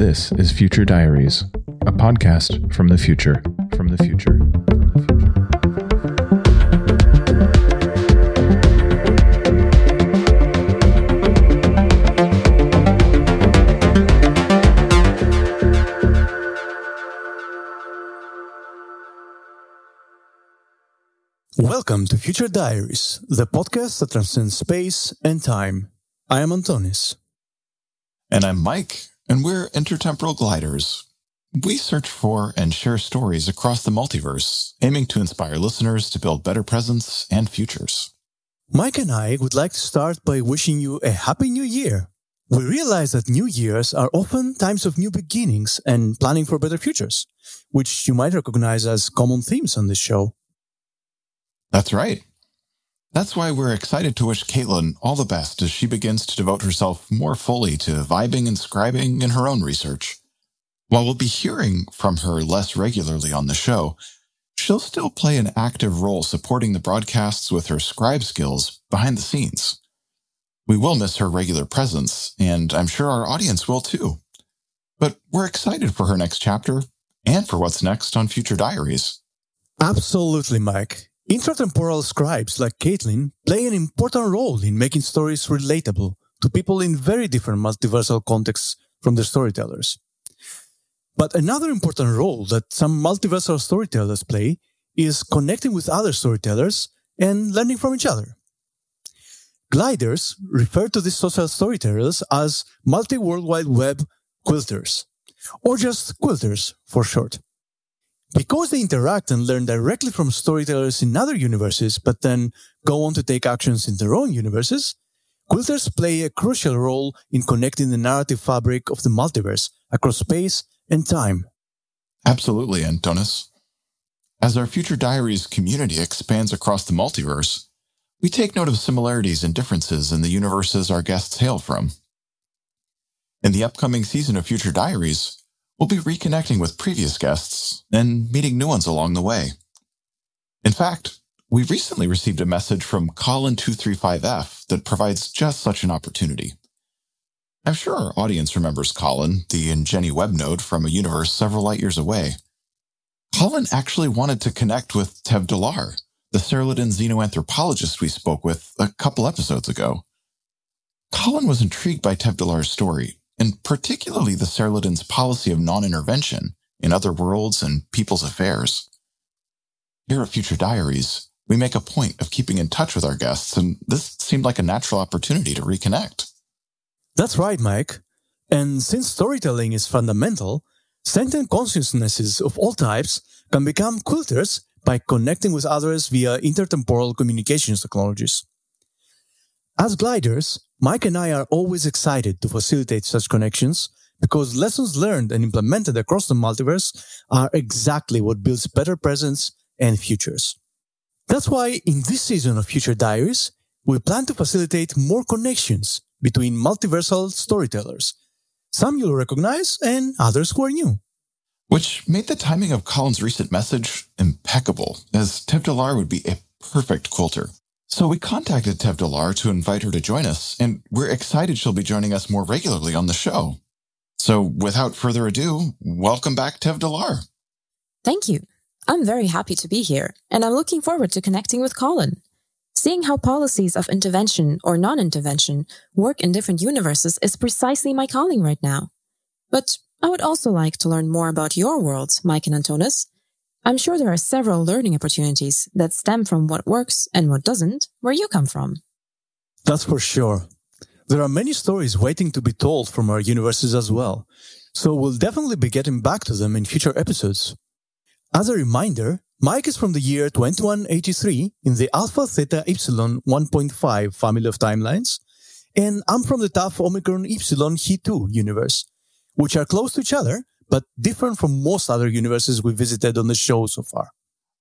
This is Future Diaries, a podcast from the future. From the future. From the future. Welcome to Future Diaries, the podcast that transcends space and time. I am Antonis. And I'm Mike, and we're intertemporal gliders. We search for and share stories across the multiverse, aiming to inspire listeners to build better presents and futures. Mike and I would like to start by wishing you a happy new year. We realize that new years are often times of new beginnings and planning for better futures, which you might recognize as common themes on this show. That's right. That's why we're excited to wish Caitlin all the best as she begins to devote herself more fully to vibing and scribing in her own research. While we'll be hearing from her less regularly on the show, she'll still play an active role supporting the broadcasts with her scribe skills behind the scenes. We will miss her regular presence, and I'm sure our audience will too. But we're excited for her next chapter and for what's next on Future Diaries. Absolutely, Mike. Intratemporal scribes like Caitlin play an important role in making stories relatable to people in very different multiversal contexts from their storytellers. But another important role that some multiversal storytellers play is connecting with other storytellers and learning from each other. Gliders refer to these social storytellers as multi-world wide web quilters, or just quilters for short. Because they interact and learn directly from storytellers in other universes, but then go on to take actions in their own universes, quilters play a crucial role in connecting the narrative fabric of the multiverse across space and time. Absolutely, Antonis. As our Future Diaries community expands across the multiverse, we take note of similarities and differences in the universes our guests hail from. In the upcoming season of Future Diaries, we'll be reconnecting with previous guests and meeting new ones along the way. In fact, we recently received a message from Colin235F that provides just such an opportunity. I'm sure our audience remembers Colin, the IngenuWeb node from a universe several light years away. Colin actually wanted to connect with Tev Dalar, the Cerlidin xenoanthropologist we spoke with a couple episodes ago. Colin was intrigued by Tev Dalar's story, and particularly the Cerlidin's policy of non-intervention in other worlds and people's affairs. Here at Future Diaries, we make a point of keeping in touch with our guests, and this seemed like a natural opportunity to reconnect. That's right, Mike. And since storytelling is fundamental, sentient consciousnesses of all types can become quilters by connecting with others via intertemporal communications technologies. As gliders, Mike and I are always excited to facilitate such connections because lessons learned and implemented across the multiverse are exactly what builds better presents and futures. That's why in this season of Future Diaries, we plan to facilitate more connections between multiversal storytellers. Some you'll recognize and others who are new. Which made the timing of Colin's recent message impeccable, as Tev Dalar would be a perfect quilter. So we contacted Tev Dalar to invite her to join us, and we're excited she'll be joining us more regularly on the show. So without further ado, welcome back, Tev Dalar. Thank you. I'm very happy to be here, and I'm looking forward to connecting with Colin. Seeing how policies of intervention or non intervention work in different universes is precisely my calling right now. But I would also like to learn more about your worlds, Mike and Antonis. I'm sure there are several learning opportunities that stem from what works and what doesn't, where you come from. That's for sure. There are many stories waiting to be told from our universes as well, so we'll definitely be getting back to them in future episodes. As a reminder, Mike is from the year 2183 in the Alpha Theta Epsilon 1.5 family of timelines, and I'm from the Tau Omicron Epsilon He2 universe, which are close to each other, but different from most other universes we visited on the show so far.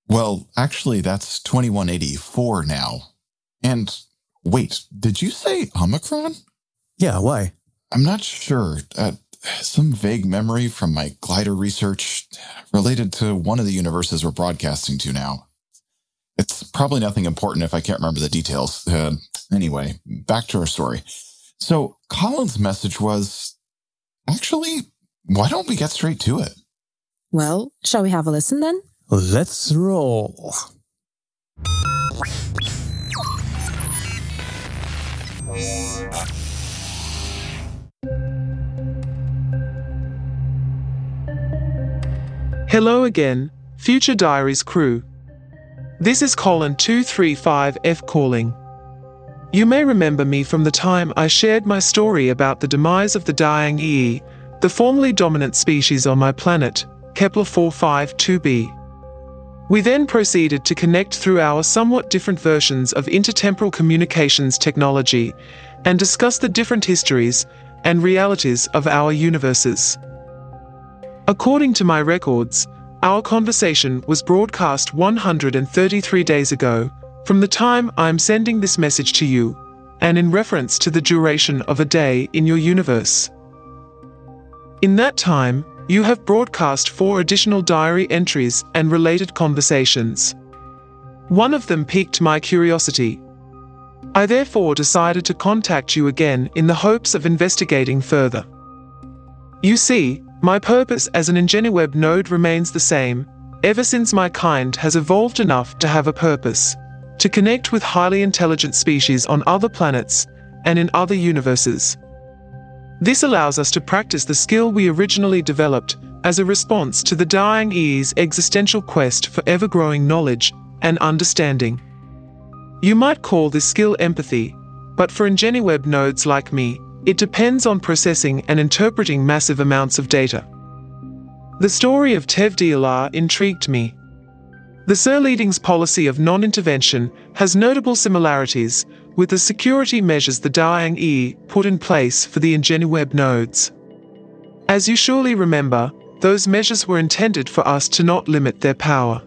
Well, actually, that's 2184 now. And wait, did you say Omicron? Yeah, why? I'm not sure. Uh, some vague memory from my glider research related to one of the universes we're broadcasting to now. It's probably nothing important if I can't remember the details. Uh, anyway, back to our story. So Colin's message was actually why don't we get straight to it? Well, shall we have a listen then? Let's roll. Hello again, Future Diaries crew. This is Colin 235F calling. You may remember me from the time I shared my story about the demise of the Dying Yi, the formerly dominant species on my planet, Kepler 452b. We then proceeded to connect through our somewhat different versions of intertemporal communications technology and discuss the different histories and realities of our universes. According to my records, our conversation was broadcast 133 days ago from the time I'm sending this message to you, and in reference to the duration of a day in your universe. In that time, you have broadcast four additional diary entries and related conversations. One of them piqued my curiosity. I therefore decided to contact you again in the hopes of investigating further. You see, my purpose as an IngenuWeb node remains the same, ever since my kind has evolved enough to have a purpose to connect with highly intelligent species on other planets and in other universes. This allows us to practice the skill we originally developed as a response to the dying Yi's existential quest for ever growing knowledge and understanding. You might call this skill empathy, but for IngenuWeb nodes like me, it depends on processing and interpreting massive amounts of data. The story of Tev Deolar intrigued me. The Sirlidin's policy of non-intervention has notable similarities with the security measures the Diang Yi put in place for the IngenuWeb nodes. As you surely remember, those measures were intended for us to not limit their power.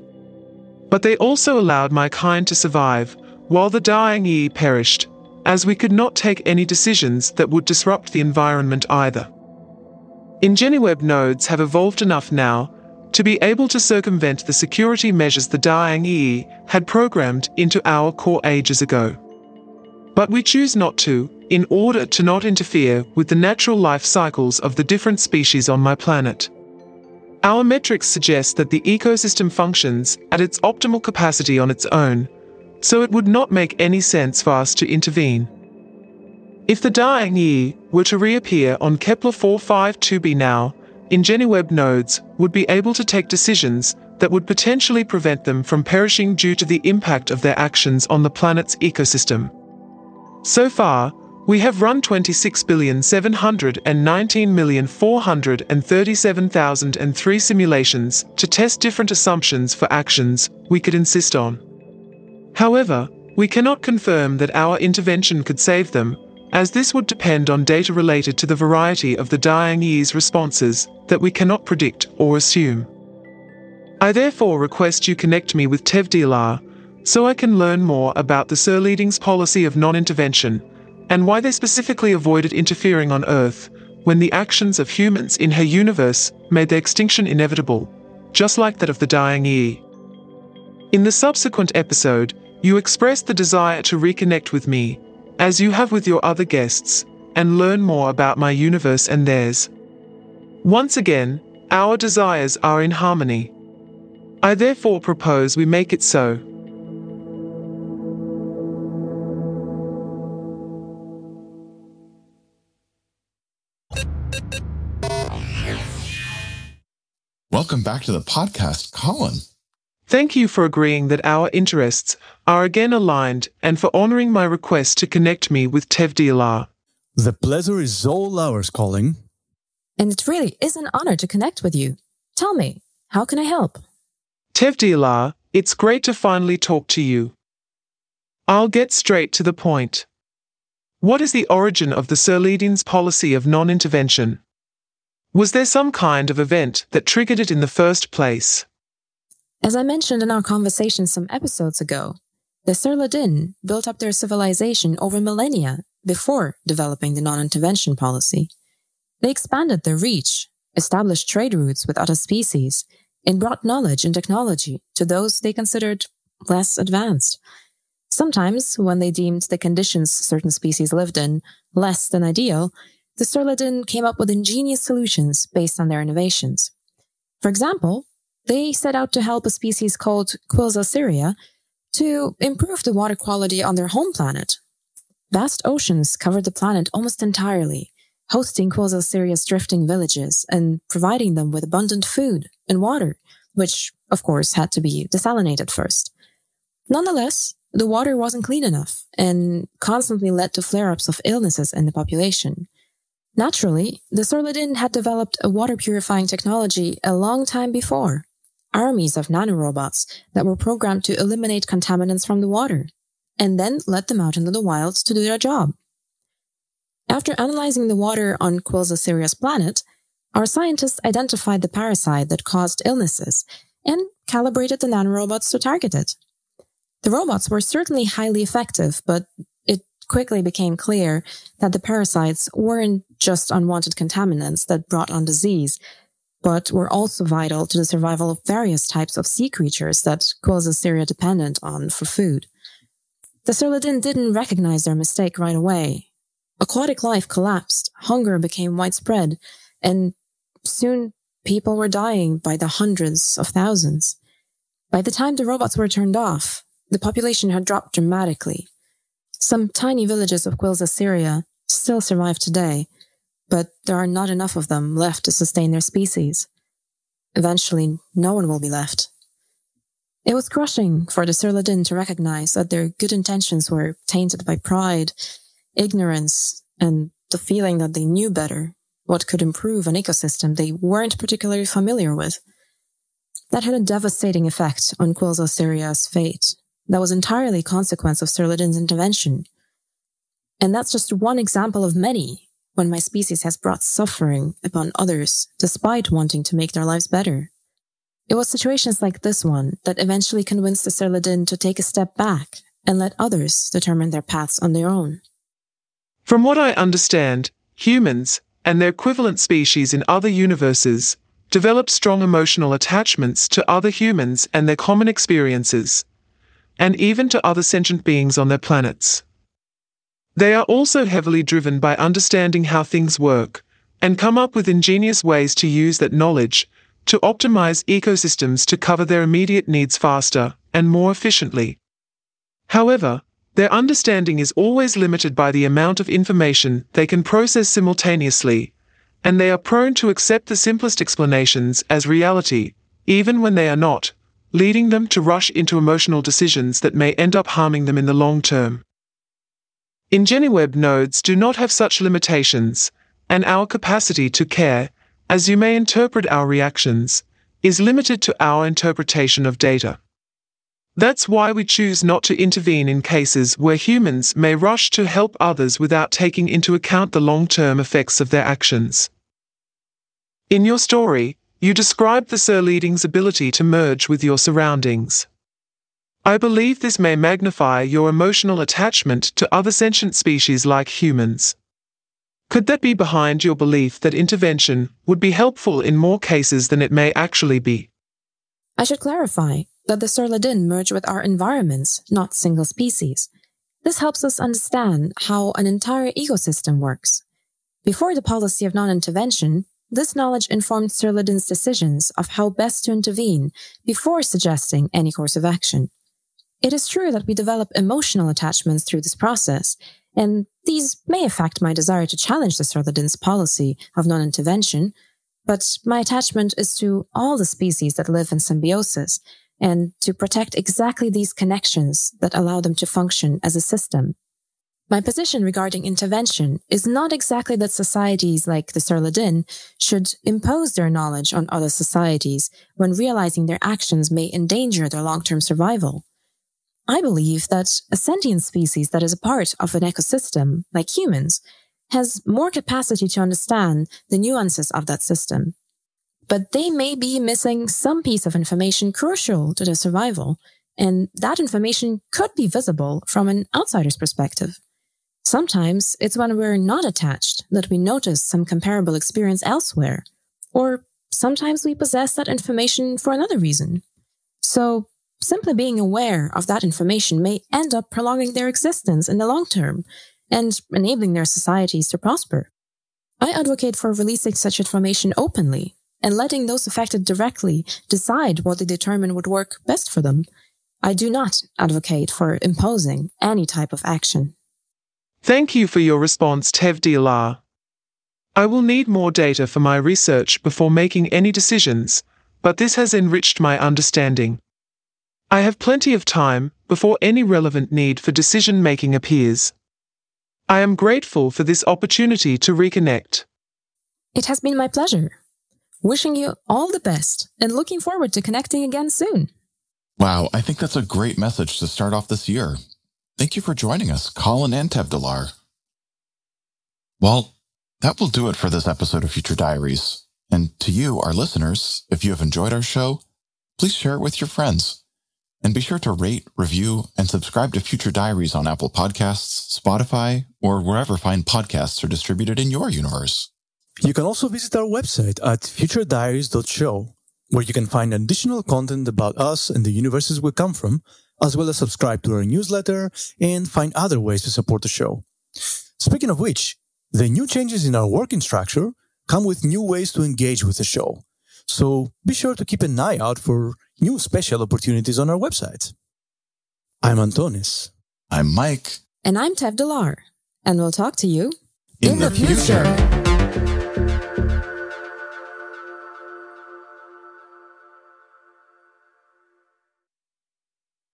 But they also allowed my kind to survive, while the Diang Yi perished, as we could not take any decisions that would disrupt the environment either. IngenuWeb nodes have evolved enough now to be able to circumvent the security measures the Diang Yi had programmed into our core ages ago. But we choose not to, in order to not interfere with the natural life cycles of the different species on my planet. Our metrics suggest that the ecosystem functions at its optimal capacity on its own, so it would not make any sense for us to intervene. If the Diang Yi were to reappear on Kepler 452b now, IngenuWeb nodes would be able to take decisions that would potentially prevent them from perishing due to the impact of their actions on the planet's ecosystem. So far, we have run 26,719,437,003 simulations to test different assumptions for actions we could insist on. However, we cannot confirm that our intervention could save them, as this would depend on data related to the variety of the Diang Yi's responses that we cannot predict or assume. I therefore request you connect me with Tev Deolar, so I can learn more about the Sirlidin's policy of non-intervention, and why they specifically avoided interfering on Earth when the actions of humans in her universe made their extinction inevitable, just like that of the dying Yi. In the subsequent episode, you expressed the desire to reconnect with me, as you have with your other guests, and learn more about my universe and theirs. Once again, our desires are in harmony. I therefore propose we make it so. Welcome back to the podcast, Colin. Thank you for agreeing that our interests are again aligned and for honoring my request to connect me with Tev Deolar. The pleasure is all ours, Colin. And it really is an honor to connect with you. Tell me, how can I help? Tev Deolar, it's great to finally talk to you. I'll get straight to the point. What is the origin of the Sirlidin's policy of non-intervention? Was there some kind of event that triggered it in the first place? As I mentioned in our conversation some episodes ago, the Sirlidin built up their civilization over millennia before developing the non-intervention policy. They expanded their reach, established trade routes with other species, and brought knowledge and technology to those they considered less advanced. Sometimes, when they deemed the conditions certain species lived in less than ideal, the Sirlidin came up with ingenious solutions based on their innovations. For example, they set out to help a species called Quilza syria to improve the water quality on their home planet. Vast oceans covered the planet almost entirely, hosting Quilza syria's drifting villages and providing them with abundant food and water, which, of course, had to be desalinated first. Nonetheless, the water wasn't clean enough and constantly led to flare-ups of illnesses in the population. Naturally, the Sirlidin had developed a water purifying technology a long time before. Armies of nanorobots that were programmed to eliminate contaminants from the water and then let them out into the wild to do their job. After analyzing the water on Quilza syria's planet, our scientists identified the parasite that caused illnesses and calibrated the nanorobots to target it. The robots were certainly highly effective, but quickly became clear that the parasites weren't just unwanted contaminants that brought on disease, but were also vital to the survival of various types of sea creatures that Quilza syria dependent on for food. The Sirlidin didn't recognize their mistake right away. Aquatic life collapsed, hunger became widespread, and soon people were dying by the hundreds of thousands. By the time the robots were turned off, the population had dropped dramatically. Some tiny villages of Quilza syria still survive today, but there are not enough of them left to sustain their species. Eventually, no one will be left. It was crushing for the Sirlidin to recognize that their good intentions were tainted by pride, ignorance, and the feeling that they knew better what could improve an ecosystem they weren't particularly familiar with. That had a devastating effect on Quilza syria's fate that was entirely a consequence of Sir Sirlidin's intervention. And that's just one example of many when my species has brought suffering upon others despite wanting to make their lives better. It was situations like this one that eventually convinced the Sirlidin to take a step back and let others determine their paths on their own. From what I understand, humans, and their equivalent species in other universes, develop strong emotional attachments to other humans and their common experiences and even to other sentient beings on their planets. They are also heavily driven by understanding how things work and come up with ingenious ways to use that knowledge to optimize ecosystems to cover their immediate needs faster and more efficiently. However, their understanding is always limited by the amount of information they can process simultaneously, and they are prone to accept the simplest explanations as reality, even when they are not, leading them to rush into emotional decisions that may end up harming them in the long term. IngenuWeb nodes do not have such limitations, and our capacity to care, as you may interpret our reactions, is limited to our interpretation of data. That's why we choose not to intervene in cases where humans may rush to help others without taking into account the long term effects of their actions. In your story, you describe the Sirlidin's ability to merge with your surroundings. I believe this may magnify your emotional attachment to other sentient species like humans. Could that be behind your belief that intervention would be helpful in more cases than it may actually be? I should clarify that the Sirlidin merge with our environments, not single species. This helps us understand how an entire ecosystem works. Before the policy of non-intervention, this knowledge informed Sir Sirlidin's decisions of how best to intervene before suggesting any course of action. It is true that we develop emotional attachments through this process, and these may affect my desire to challenge the Sir Sirlidin's policy of non-intervention, but my attachment is to all the species that live in symbiosis and to protect exactly these connections that allow them to function as a system. My position regarding intervention is not exactly that societies like the Sirlidin should impose their knowledge on other societies when realizing their actions may endanger their long-term survival. I believe that a sentient species that is a part of an ecosystem, like humans, has more capacity to understand the nuances of that system. But they may be missing some piece of information crucial to their survival, and that information could be visible from an outsider's perspective. Sometimes it's when we're not attached that we notice some comparable experience elsewhere, or sometimes we possess that information for another reason. So, simply being aware of that information may end up prolonging their existence in the long term and enabling their societies to prosper. I advocate for releasing such information openly and letting those affected directly decide what they determine would work best for them. I do not advocate for imposing any type of action. Thank you for your response, Tev Dilar. I will need more data for my research before making any decisions, but this has enriched my understanding. I have plenty of time before any relevant need for decision making appears. I am grateful for this opportunity to reconnect. It has been my pleasure. Wishing you all the best and looking forward to connecting again soon. Wow, I think that's a great message to start off this year. Thank you for joining us, Colin and Tevdalar. Well, that will do it for this episode of Future Diaries. And to you, our listeners, if you have enjoyed our show, please share it with your friends. And be sure to rate, review, and subscribe to Future Diaries on Apple Podcasts, Spotify, or wherever fine podcasts are distributed in your universe. You can also visit our website at futurediaries.show, where you can find additional content about us and the universes we come from, as well as subscribe to our newsletter and find other ways to support the show. Speaking of which, the new changes in our working structure come with new ways to engage with the show. So be sure to keep an eye out for new special opportunities on our website. I'm Antonis. I'm Mike. And I'm Tev Delar. And we'll talk to you In the future.